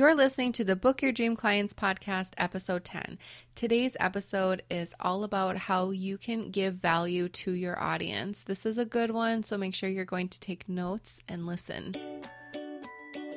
You're listening to the Book Your Dream Clients podcast, episode 10. Today's episode is all about how you can give value to your audience. This is a good one, so make sure you're going to take notes and listen.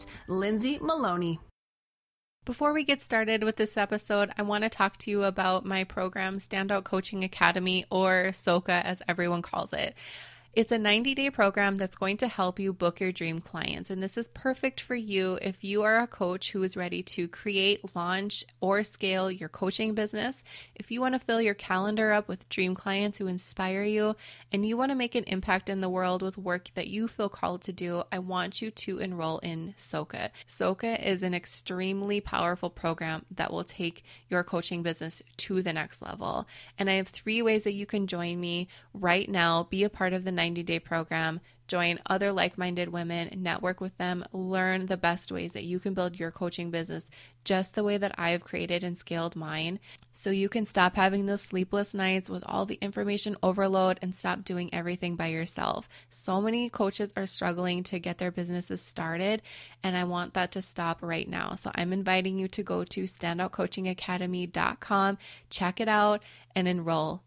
host, Lindsay Maloney. Before we get started with this episode, I want to talk to you about my program, Standout Coaching Academy, or SOCA as everyone calls it. It's a 90 day program that's going to help you book your dream clients. And this is perfect for you if you are a coach who is ready to create, launch, or scale your coaching business. If you want to fill your calendar up with dream clients who inspire you and you want to make an impact in the world with work that you feel called to do, I want you to enroll in SOCA. SOCA is an extremely powerful program that will take your coaching business to the next level. And I have three ways that you can join me right now, be a part of the 90 day program, join other like minded women, network with them, learn the best ways that you can build your coaching business just the way that I've created and scaled mine. So you can stop having those sleepless nights with all the information overload and stop doing everything by yourself. So many coaches are struggling to get their businesses started, and I want that to stop right now. So I'm inviting you to go to standoutcoachingacademy.com, check it out, and enroll.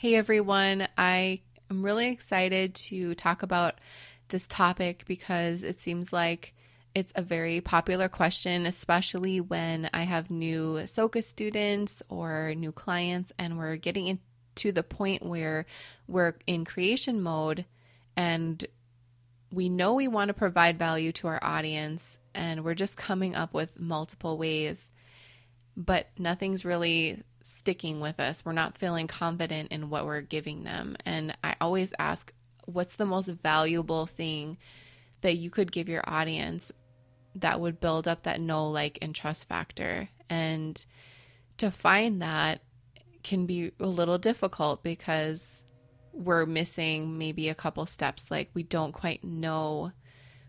Hey everyone, I am really excited to talk about this topic because it seems like it's a very popular question, especially when I have new SOCA students or new clients, and we're getting into the point where we're in creation mode and we know we want to provide value to our audience, and we're just coming up with multiple ways, but nothing's really sticking with us. We're not feeling confident in what we're giving them. And I always ask, what's the most valuable thing that you could give your audience that would build up that know, like, and trust factor? And to find that can be a little difficult because we're missing maybe a couple steps. Like, we don't quite know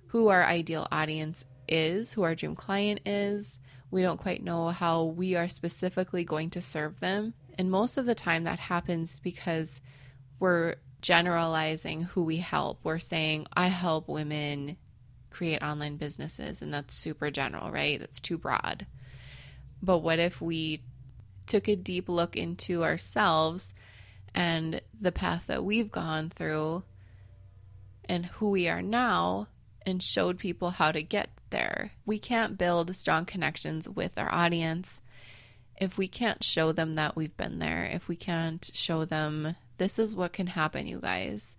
who our ideal audience is, who our dream client is we don't quite know how we are specifically going to serve them. And most of the time, that happens because we're generalizing who we help. We're saying, I help women create online businesses, and that's super general, right? That's too broad. But what if we took a deep look into ourselves and the path that we've gone through and who we are now and showed people how to get there. We can't build strong connections with our audience if we can't show them that we've been there, if we can't show them this is what can happen, you guys.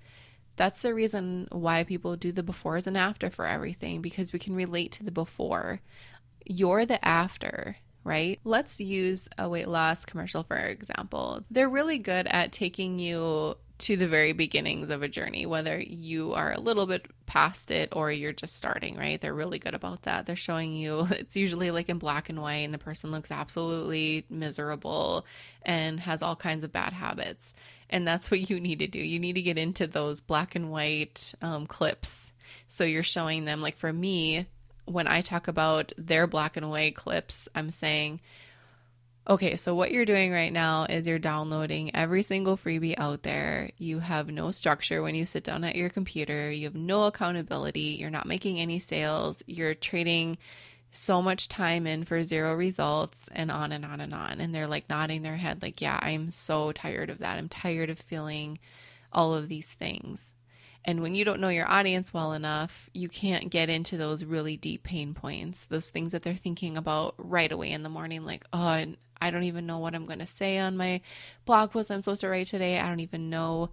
That's the reason why people do the befores and after for everything because we can relate to the before. You're the after right? Let's use a weight loss commercial for example. They're really good at taking you to the very beginnings of a journey, whether you are a little bit past it or you're just starting, right? They're really good about that. They're showing you, it's usually like in black and white, and the person looks absolutely miserable and has all kinds of bad habits. And that's what you need to do. You need to get into those black and white um, clips. So you're showing them, like for me, when I talk about their black and white clips, I'm saying, Okay, so what you're doing right now is you're downloading every single freebie out there. You have no structure when you sit down at your computer. You have no accountability. You're not making any sales. You're trading so much time in for zero results and on and on and on. And they're like nodding their head, like, yeah, I'm so tired of that. I'm tired of feeling all of these things. And when you don't know your audience well enough, you can't get into those really deep pain points, those things that they're thinking about right away in the morning, like, oh, I don't even know what I'm going to say on my blog post I'm supposed to write today. I don't even know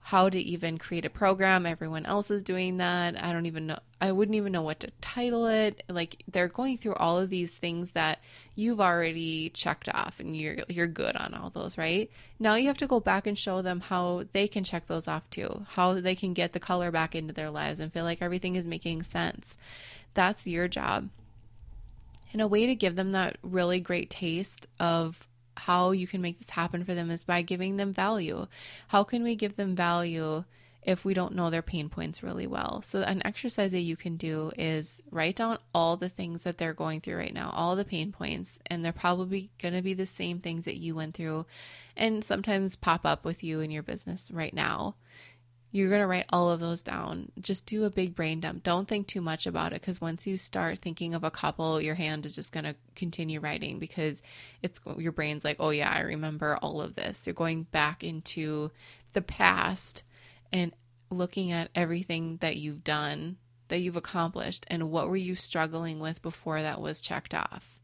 how to even create a program. Everyone else is doing that. I don't even know. I wouldn't even know what to title it. Like they're going through all of these things that you've already checked off and you're you're good on all those, right? Now you have to go back and show them how they can check those off too. How they can get the color back into their lives and feel like everything is making sense. That's your job. And a way to give them that really great taste of how you can make this happen for them is by giving them value. How can we give them value if we don't know their pain points really well? So, an exercise that you can do is write down all the things that they're going through right now, all the pain points, and they're probably going to be the same things that you went through and sometimes pop up with you in your business right now. You're going to write all of those down. Just do a big brain dump. Don't think too much about it because once you start thinking of a couple, your hand is just going to continue writing because it's your brain's like, "Oh yeah, I remember all of this." You're going back into the past and looking at everything that you've done, that you've accomplished and what were you struggling with before that was checked off.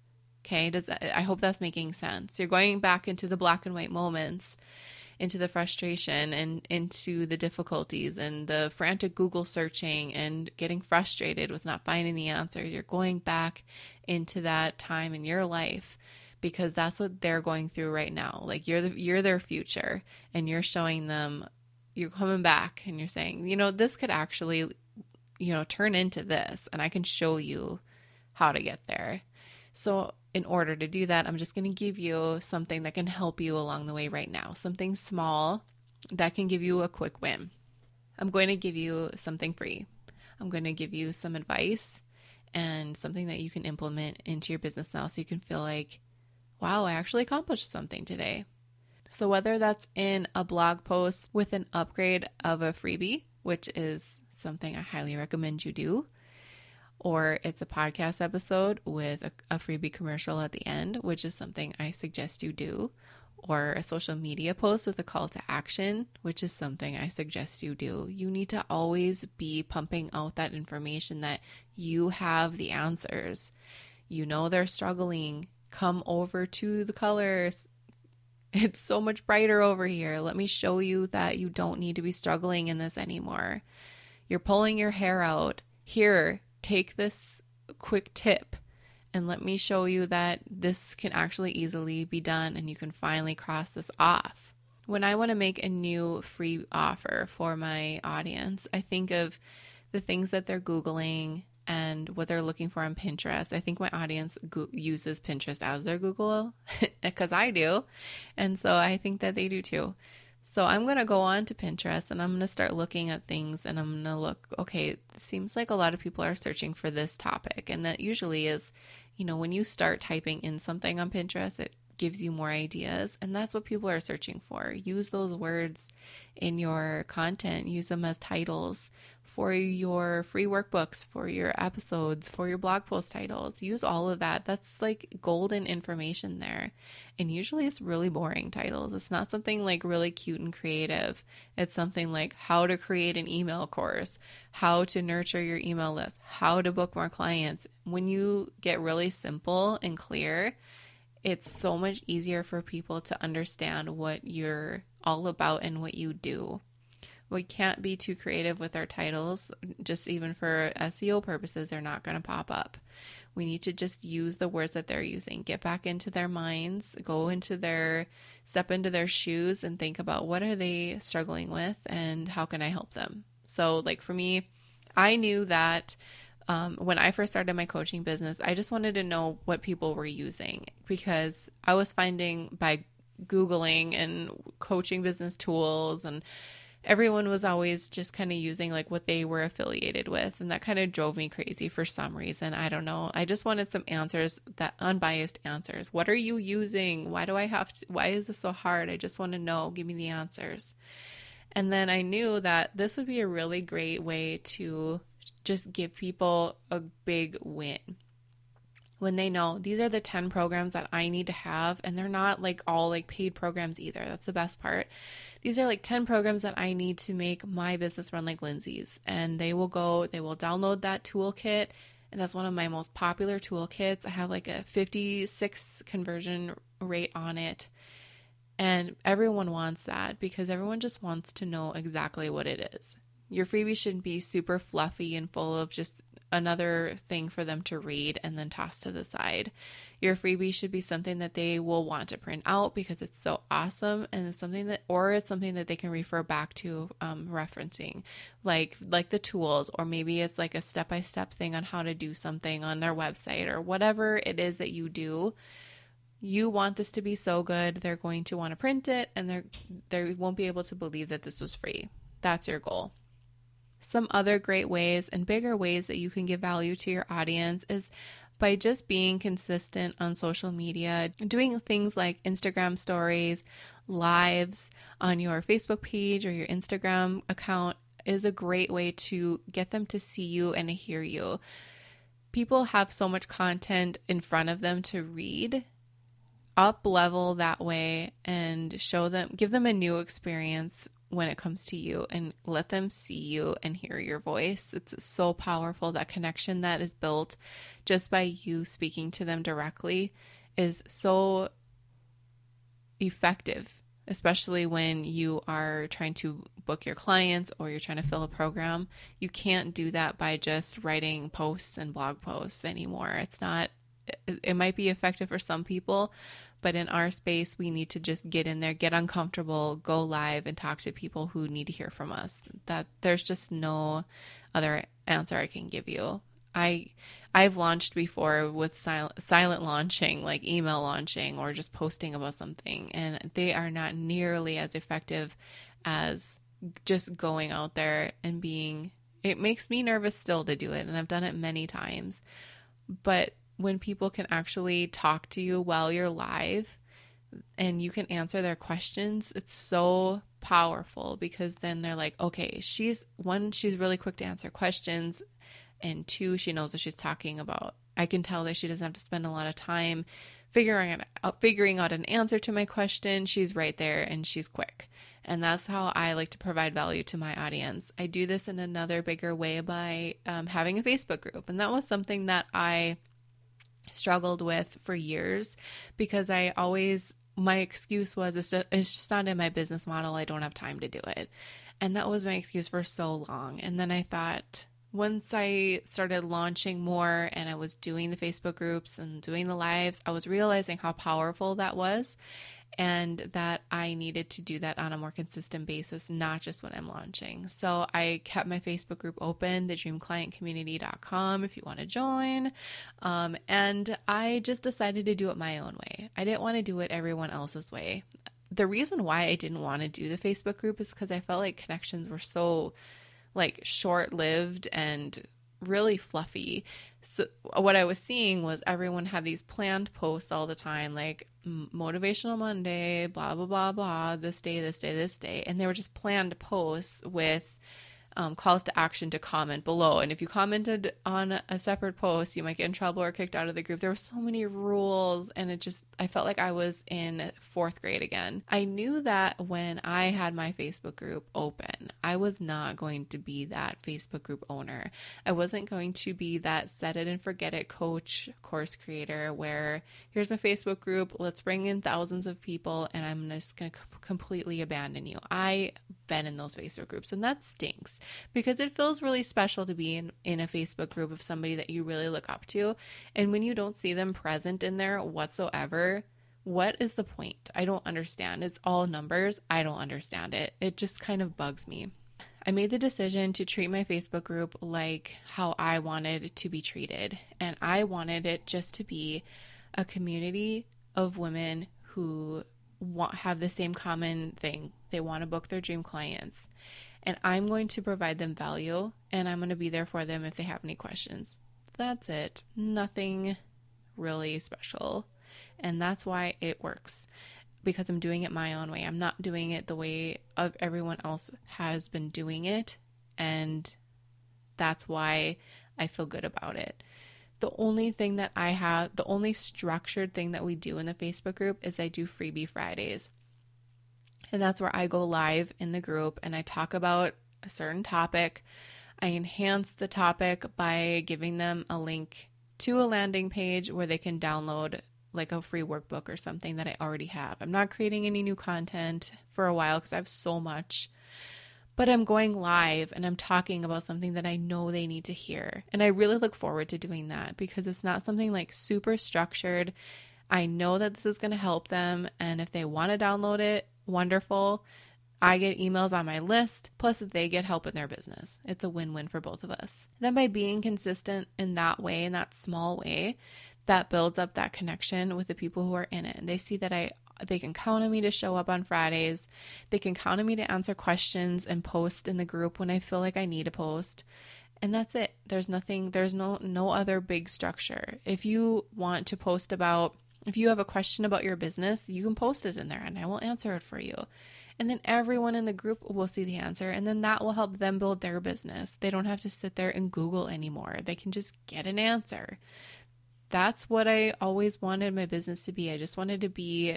Okay? Does that I hope that's making sense. You're going back into the black and white moments into the frustration and into the difficulties and the frantic Google searching and getting frustrated with not finding the answer. You're going back into that time in your life because that's what they're going through right now. Like you're the, you're their future and you're showing them you're coming back and you're saying, "You know, this could actually you know, turn into this and I can show you how to get there." So in order to do that, I'm just going to give you something that can help you along the way right now, something small that can give you a quick win. I'm going to give you something free. I'm going to give you some advice and something that you can implement into your business now so you can feel like, wow, I actually accomplished something today. So, whether that's in a blog post with an upgrade of a freebie, which is something I highly recommend you do, or it's a podcast episode with a, a, freebie commercial at the end, which is something I suggest you do, or a social media post with a call to action, which is something I suggest you do. You need to always be pumping out that information that you have the answers. You know they're struggling. Come over to the colors. It's so much brighter over here. Let me show you that you don't need to be struggling in this anymore. You're pulling your hair out. Here, take this quick tip and let me show you that this can actually easily be done and you can finally cross this off. When I want to make a new free offer for my audience, I think of the things that they're Googling and what they're looking for on Pinterest. I think my audience go- uses Pinterest as their Google because I do. And so I think that they do too. So I'm going to go on to Pinterest and I'm going to start looking at things and I'm going to look, okay, it seems like a lot of people are searching for this topic. And that usually is, you know, when you start typing in something on Pinterest, it gives you more ideas. And that's what people are searching for. Use those words in your content, use them as titles for your free workbooks, for your episodes, for your blog post titles. Use all of that. That's like golden information there. And usually it's really boring titles. It's not something like really cute and creative. It's something like how to create an email course, how to nurture your email list, how to book more clients. When you get really simple and clear, it's so much easier for people to understand what you're all about and what you do. We can't be too creative with our titles, just even for SEO purposes, they're not going to pop up. We need to just use the words that they're using, get back into their minds, go into their, step into their shoes and think about what are they struggling with and how can I help them. So, like for me, I knew that um, when I first started my coaching business, I just wanted to know what people were using because I was finding by Googling and coaching business tools and everyone was always just kind of using like what they were affiliated with. And that kind of drove me crazy for some reason. I don't know. I just wanted some answers that unbiased answers. What are you using? Why do i have to why is this so hard? I just want to know. Give me the answers. And then i knew that this would be a really great way to just give people a big win when they know these are the 10 programs that I need to have and they're not like all like paid programs either. That's the best part. These are like 10 programs that I need to make my business run like Lindsay's and they will go they will download that toolkit and that's one of my most popular toolkits. I have like a 56 conversion rate on it And everyone wants that because everyone just wants to know exactly what it is. Your freebie shouldn't be super fluffy and full of just another thing for them to read and then toss to the side. Your freebie should be something that they will want to print out because it's so awesome and it's something that or it's something that they can refer back to um, referencing like like the tools or maybe it's like a step-by-step thing on how to do something on their website or whatever it is that you do. You want this to be so good they're going to want to print it and they're they won't be able to believe that this was free. That's your goal some other great ways and bigger ways that you can give value to your audience is by just being consistent on social media, doing things like Instagram stories, lives on your Facebook page or your Instagram account is a great way to get them to see you and hear you. People have so much content in front of them to read. Up level that way and show them, give them a new experience when it comes to you and let them see you and hear your voice. It's so powerful. That connection that is built just by you speaking to them directly is so effective, especially when you are trying to book your clients or you're trying to fill a program. You can't do that by just writing posts and blog posts anymore. It's not, it might be effective for some people, but in our space, we need to just get in there, get uncomfortable, go live, and talk to people who need to hear from us. That there's just no other answer I can give you. I I've launched before with silent, silent launching, like email launching or just posting about something, and they are not nearly as effective as just going out there and being. It makes me nervous still to do it, and I've done it many times, but when people can actually talk to you while you're live and you can answer their questions, it's so powerful because then they're like, okay, she's one, she's really quick to answer questions, and two, she knows what she's talking about. I can tell that she doesn't have to spend a lot of time figuring out figuring out an answer to my question. She's right there and she's quick. And that's how I like to provide value to my audience. I do this in another bigger way by um, having a Facebook group. And that was something that I struggled with for years because I always my excuse was it's just, it's just not in my business model. I don't have time to do it. And that was my excuse for so long. And then I thought once I started launching more and I was doing the Facebook groups and doing the lives, I was realizing how powerful that was and that I needed to do that on a more consistent basis, not just when I'm launching. So I kept my Facebook group open, thedreamclientcommunity.com, if you want to join. Um, and I just decided to do it my own way. I didn't want to do it everyone else's way. The reason why I didn't want to do the Facebook group is because I felt like connections were so like short lived and really fluffy. So what I was seeing was everyone had these planned posts all the time, like motivational Monday, blah blah blah blah, this day, this day, this day, and they were just planned posts with um, calls to action to comment below. And if you commented on a separate post, you might get in trouble or kicked out of the group. There were so many rules, and it just, I felt like I was in fourth grade again. I knew that when I had my Facebook group open, I was not going to be that Facebook group owner. I wasn't going to be that set it and forget it coach course creator where here's my Facebook group, let's bring in thousands of people, and I'm just going to completely abandon you. I've been in those Facebook groups, and that stinks because it feels really special to be in, in a Facebook group of somebody that you really look up to. And when you don't see them present in there whatsoever, what is the point? I don't understand. It's all numbers. I don't understand it. It just kind of bugs me. I made the decision to treat my Facebook group like how I wanted to be treated. And I wanted it just to be a community of women who want have the same common thing. They want to book their dream clients. And I'm going to provide them value and I'm going to be there for them if they have any questions. That's it. Nothing really special. And that's why it works because I'm doing it my own way. I'm not doing it the way of everyone else has been doing it and that's why I feel good about it. The only thing that I have, the only structured thing that we do in the Facebook group is I do freebie Fridays. And that's where I go live in the group and I talk about a certain topic. I enhance the topic by giving them a link to a landing page where they can download like a free workbook or something that I already have. I'm not creating any new content for a while because I have so much. But I'm going live and I'm talking about something that I know they need to hear. And I really look forward to doing that because it's not something like super structured. I know that this is going to help them. And if they want to download it, wonderful. I get emails on my list, plus they get help in their business. It's a win win for both of us. Then, by being consistent in that way, in that small way, that builds up that connection with the people who are in it. And they see that I they can count on me to show up on Fridays. They can count on me to answer questions and post in the group when I feel like I need a post. And that's it. There's nothing there's no no other big structure. If you want to post about if you have a question about your business, you can post it in there and I will answer it for you. And then everyone in the group will see the answer, and then that will help them build their business. They don't have to sit there and Google anymore. They can just get an answer that's what I always wanted my business to be. I just wanted to be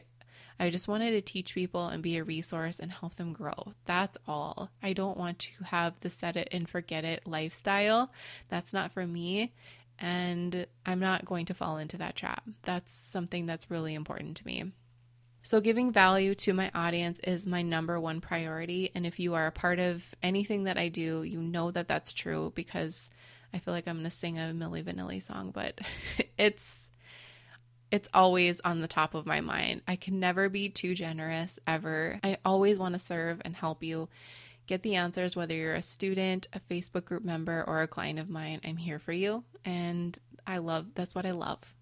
I just wanted to teach people and be a resource and help them grow. That's all. I don't want to have the set it and forget it lifestyle. That's not for me. And I'm not going to fall into that trap. That's something that's really important to me. So, giving value to my audience is my number one priority. And if you are a part of anything that I do, you know that that's true because I feel like I'm going to sing a Milli Vanilli song, but it's it's always on the top of my mind. I can never be too generous ever. I always want to serve and help you get the answers whether you're a student, a Facebook group member or a client of mine. I'm here for you and I love that's what I love.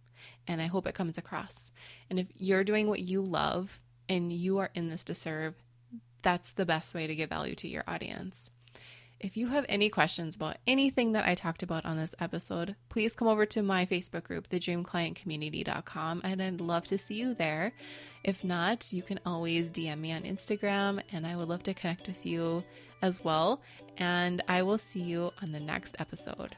And I hope it comes across. And if you're doing what you love and you are in this to serve, that's the best way to give value to your audience. If you have any questions about anything that I talked about on this episode, please come over to my Facebook group, thedreamclientcommunity.com, and I'd love to see you there. If not, you can always DM me on Instagram, and I would love to connect with you as well. And I will see you on the next episode.